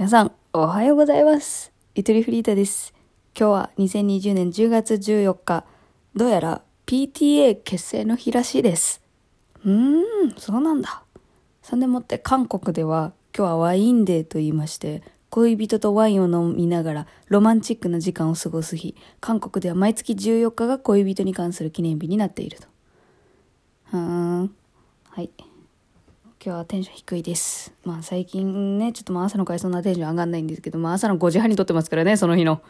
皆さん、おはようございます。ゆとりフリータです。今日は2020年10月14日、どうやら PTA 結成の日らしいです。うーん、そうなんだ。そんでもって韓国では今日はワインデーと言いまして、恋人とワインを飲みながらロマンチックな時間を過ごす日、韓国では毎月14日が恋人に関する記念日になっていると。ふーん。はい。今日はテンション低いです。まあ最近ね、ちょっとまあ朝の会そんなテンション上がんないんですけど、まあ朝の5時半に撮ってますからね、その日の。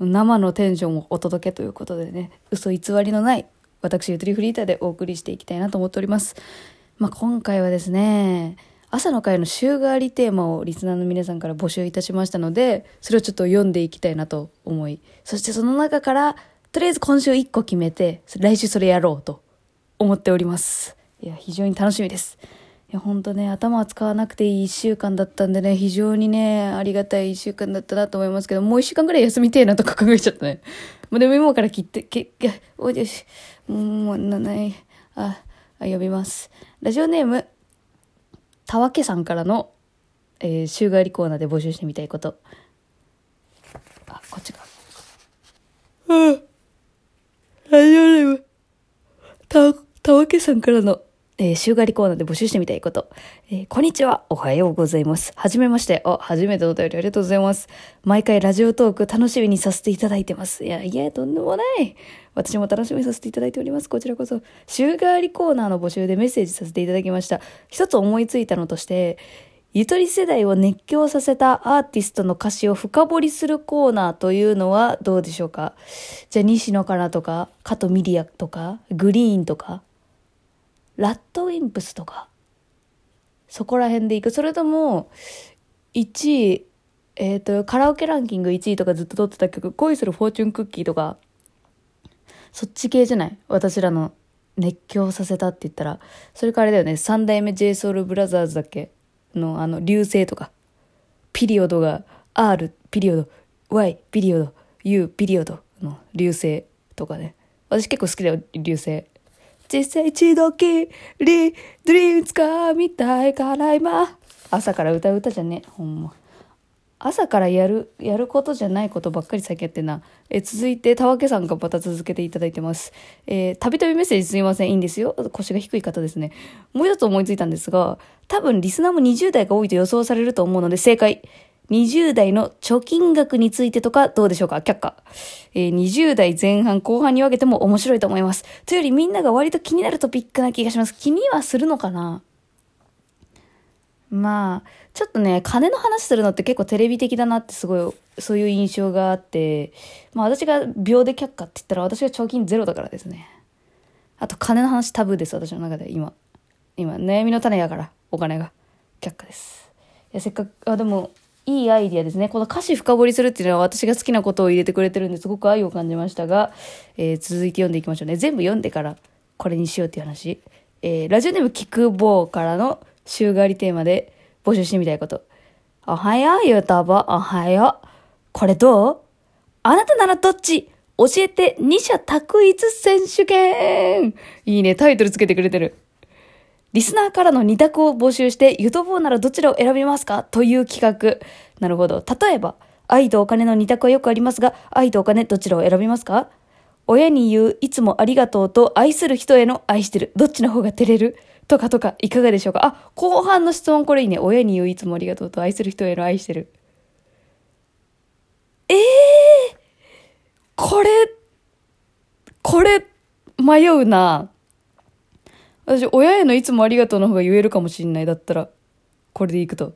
生のテンションをお届けということでね、嘘偽りのない私、ゆとりフリーターでお送りしていきたいなと思っております。まあ今回はですね、朝の会の週替わりテーマをリスナーの皆さんから募集いたしましたので、それをちょっと読んでいきたいなと思い、そしてその中から、とりあえず今週1個決めて、来週それやろうと思っております。いや、非常に楽しみです。いや、ほんとね、頭は使わなくていい1週間だったんでね、非常にね、ありがたい1週間だったなと思いますけど、もう1週間ぐらい休みてえなとか考えちゃったね。もうでも今から切って、け、け、おいでし、もう、な、ない、あ、あ呼びます。ラジオネーム、たわけさんからの、えー、週替りコーナーで募集してみたいこと。あ、こっちか。うん。ラジオネーム、たわけさんからの、えー、週替わりコーナーで募集してみたいこと。えーこんにちは。おはようございます。はじめまして。あ、初めてのお便りありがとうございます。毎回ラジオトーク楽しみにさせていただいてます。いや、いや、とんでもない。私も楽しみにさせていただいております。こちらこそ。週替わりコーナーの募集でメッセージさせていただきました。一つ思いついたのとして、ゆとり世代を熱狂させたアーティストの歌詞を深掘りするコーナーというのはどうでしょうか？じゃあ、西野カナとか、加藤ミリアとか、グリーンとか、ラッドウィンプスとか、そこら辺でいく。それとも、1位、えっ、と、カラオケランキング1位とかずっと撮ってた曲、恋するフォーチュンクッキーとか、そっち系じゃない？私らの熱狂させたって言ったら。それからあれだよね、三代目 JSOULBROTHERS だっけ？の、あの、流星とか、ピリオドが R、ピリオド、Y、ピリオド、U、ピリオドの流星とかね。私結構好きだよ、流星。実際一度きり、ドリーム掴みたいから今。朝から歌う歌じゃねえ、ほんま。朝からやる、やることじゃないことばっかり最近やってな。え、続いて、たわけさんがまた続けていただいてます。えたびたびメッセージすみません。いいんですよ。腰が低い方ですね。もう一つ思いついたんですが、多分リスナーも20代が多いと予想されると思うので、正解。20代の貯金額についてとかどうでしょうか？却下。えー20代前半後半に分けても面白いと思います。というよりみんなが割と気になるトピックな気がします。気にはするのかな？まあ、ちょっとね、金の話するのって結構テレビ的だなってすごい、そういう印象があって、まあ私が秒で却下って言ったら私が貯金ゼロだからですね。あと金の話タブーです、私の中で今。今、悩みの種やから、お金が。却下です。いや、せっかく、あ、でも、いいアイディアですね。この歌詞深掘りするっていうのは私が好きなことを入れてくれてるんですごく愛を感じましたが、えー続いて読んでいきましょうね。全部読んでからこれにしようっていう話。えーラジオネームキクボーからの週替わりテーマで募集してみたいこと。おはよう、ゆうたぼ。おはよう。これどう？あなたならどっち？教えて二者択一選手権いいね、タイトルつけてくれてる。リスナーからの二択を募集して、ゆとぼうならどちらを選びますか？という企画。なるほど。例えば、愛とお金の二択はよくありますが、愛とお金どちらを選びますか？親に言ういつもありがとうと愛する人への愛してる。どっちの方が照れる？とかとか、いかがでしょうか？あ、後半の質問これいいね。親に言ういつもありがとうと愛する人への愛してる。ええー、これ、これ、迷うな。私、親へのいつもありがとうの方が言えるかもしんない。だったら、これでいくと。っ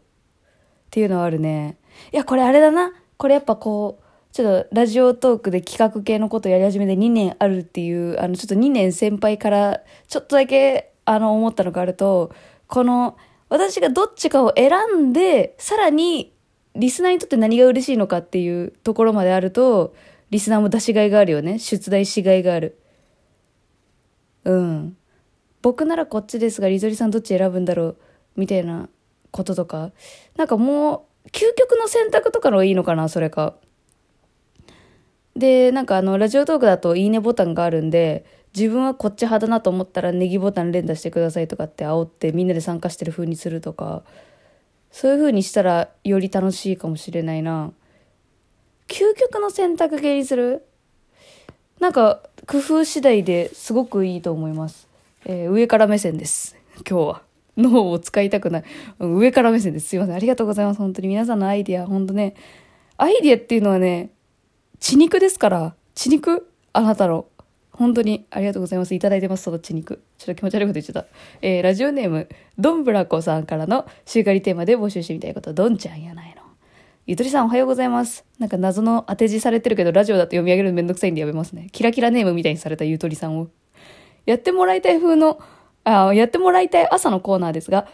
ていうのはあるね。いや、これあれだな。これやっぱこう、ちょっとラジオトークで企画系のことやり始めて2年あるっていう、あの、ちょっと2年先輩から、ちょっとだけ、あの、思ったのがあると、この、私がどっちかを選んで、さらに、リスナーにとって何が嬉しいのかっていうところまであると、リスナーも出しがいがあるよね。出題しがいがある。うん。僕ならこっちですが、リゾリさんどっち選ぶんだろうみたいなこととか。なんかもう、究極の選択とかのいいのかな、それか。で、なんかあの、ラジオトークだといいねボタンがあるんで、自分はこっち派だなと思ったらネギボタン連打してくださいとかって煽ってみんなで参加してる風にするとか、そういう風にしたらより楽しいかもしれないな。究極の選択系にする？なんか工夫次第ですごくいいと思います。えー、上から目線です。今日は。脳を使いたくない。上から目線です。すいません。ありがとうございます。本当に皆さんのアイディア、本当ね。アイディアっていうのはね、血肉ですから。血肉？あなたの。本当にありがとうございます。いただいてます、その血肉。ちょっと気持ち悪いこと言っちゃった。えー、ラジオネーム、どんぶらこさんからの週刈りテーマで募集してみたいこと、どんちゃんやないの。ゆとりさんおはようございます。なんか謎の当て字されてるけど、ラジオだと読み上げるのめんどくさいんでやめますね。キラキラネームみたいにされたゆとりさんを。やってもらいたい風の、あやってもらいたい朝のコーナーですが、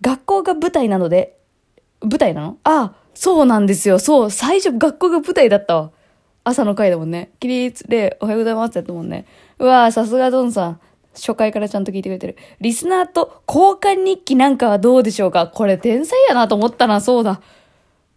学校が舞台なので、舞台なの？ああ、そうなんですよ。そう、最初学校が舞台だったわ。朝の回だもんね。起立で、おはようございますってやったもんね。うわぁ、さすがドンさん。初回からちゃんと聞いてくれてる。リスナーと交換日記なんかはどうでしょうか？これ天才やなと思ったな、そうだ。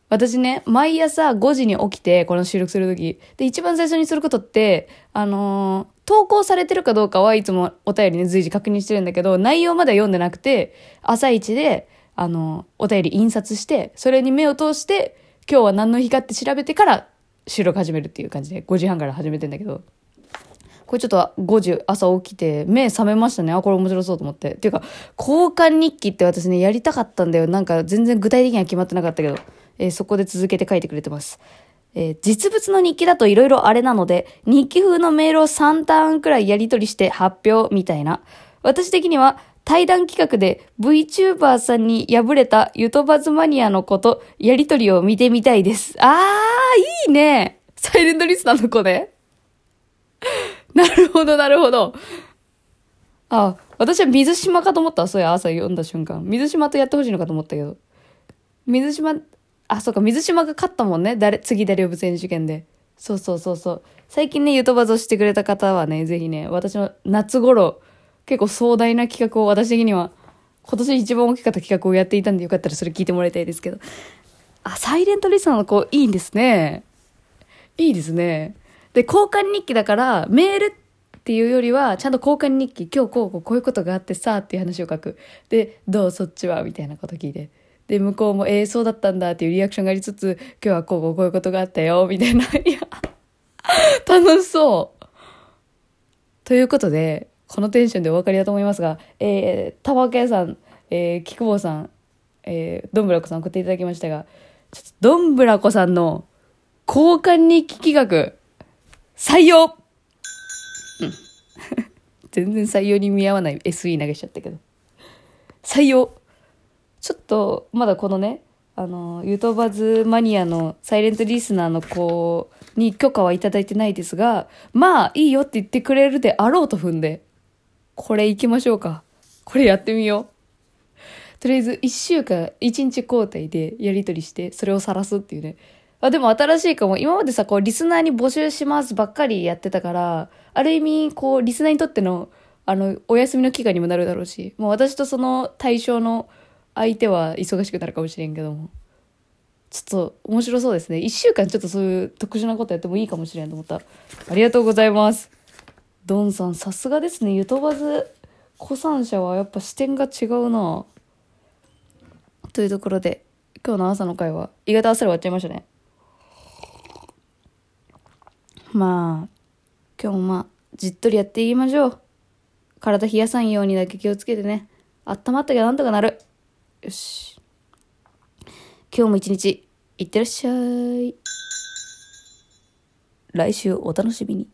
私ね、毎朝5時に起きて、この収録するとき。で、一番最初にすることって、あのー、投稿されてるかどうかはいつもお便りね、随時確認してるんだけど、内容までは読んでなくて、朝一で、あの、お便り印刷して、それに目を通して、今日は何の日かって調べてから収録始めるっていう感じで、5時半から始めてんだけど。これちょっと5時朝起きて、目覚めましたね。あ、これ面白そうと思って。っていうか、交換日記って私ね、やりたかったんだよ。なんか全然具体的には決まってなかったけど。えー、そこで続けて書いてくれてます。えー、実物の日記だと色々あれなので、日記風のメールを3ターンくらいやり取りして発表みたいな。私的には対談企画で VTuber さんに敗れたユトバズマニアの子とやり取りを見てみたいです。あー、いいねサイレントリスナーの子ね。なるほど、なるほど。あ、私は水島かと思った。そうや、朝読んだ瞬間。水島とやってほしいのかと思ったけど。水島あ、そうか、水島が勝ったもんね。誰、次誰呼ぶ選手権で。そうそうそうそう。最近ね、ゆとばぞしてくれた方はね、ぜひね、私の夏頃、結構壮大な企画を私的には、今年一番大きかった企画をやっていたんでよかったらそれ聞いてもらいたいですけど。あ、サイレントリスナーの子、いいんですね。いいですね。で、交換日記だから、メールっていうよりは、ちゃんと交換日記、今日こうこうこういうことがあってさ、っていう話を書く。で、どうそっちは？みたいなこと聞いて。で、向こうも、えー、そうだったんだっていうリアクションがありつつ、今日はこうこういうことがあったよ、みたいな。いや、楽しそう。ということで、このテンションでお分かりだと思いますが、えー、たばけさん、えー、菊坊さん、えー、どんぶらこさん送っていただきましたが、ちょっと、どんぶらこさんの交換日記企画、採用うん。全然採用に見合わない SE 投げしちゃったけど。採用ちょっと、まだこのね、あの、ユートバズマニアのサイレントリスナーの子に許可はいただいてないですが、まあ、いいよって言ってくれるであろうと踏んで、これ行きましょうか。これやってみよう。とりあえず、一週間、一日交代でやりとりして、それを晒すっていうね。あ、でも新しいかも。今までさ、こう、リスナーに募集しますばっかりやってたから、ある意味、こう、リスナーにとっての、あの、お休みの期間にもなるだろうし、もう私とその対象の相手は忙しくなるかもしれんけども。ちょっと面白そうですね。一週間ちょっとそういう特殊なことやってもいいかもしれんと思った。ありがとうございます。ドンさん、さすがですね。ゆとばず、古参者はやっぱ視点が違うなというところで、今日の朝の会は、意外とあっさり終わっちゃいましたね。まあ、今日もまあ、じっとりやっていきましょう。体冷やさんようにだけ気をつけてね。あったまったけどなんとかなる。よし。今日も一日、いってらっしゃい。来週お楽しみに。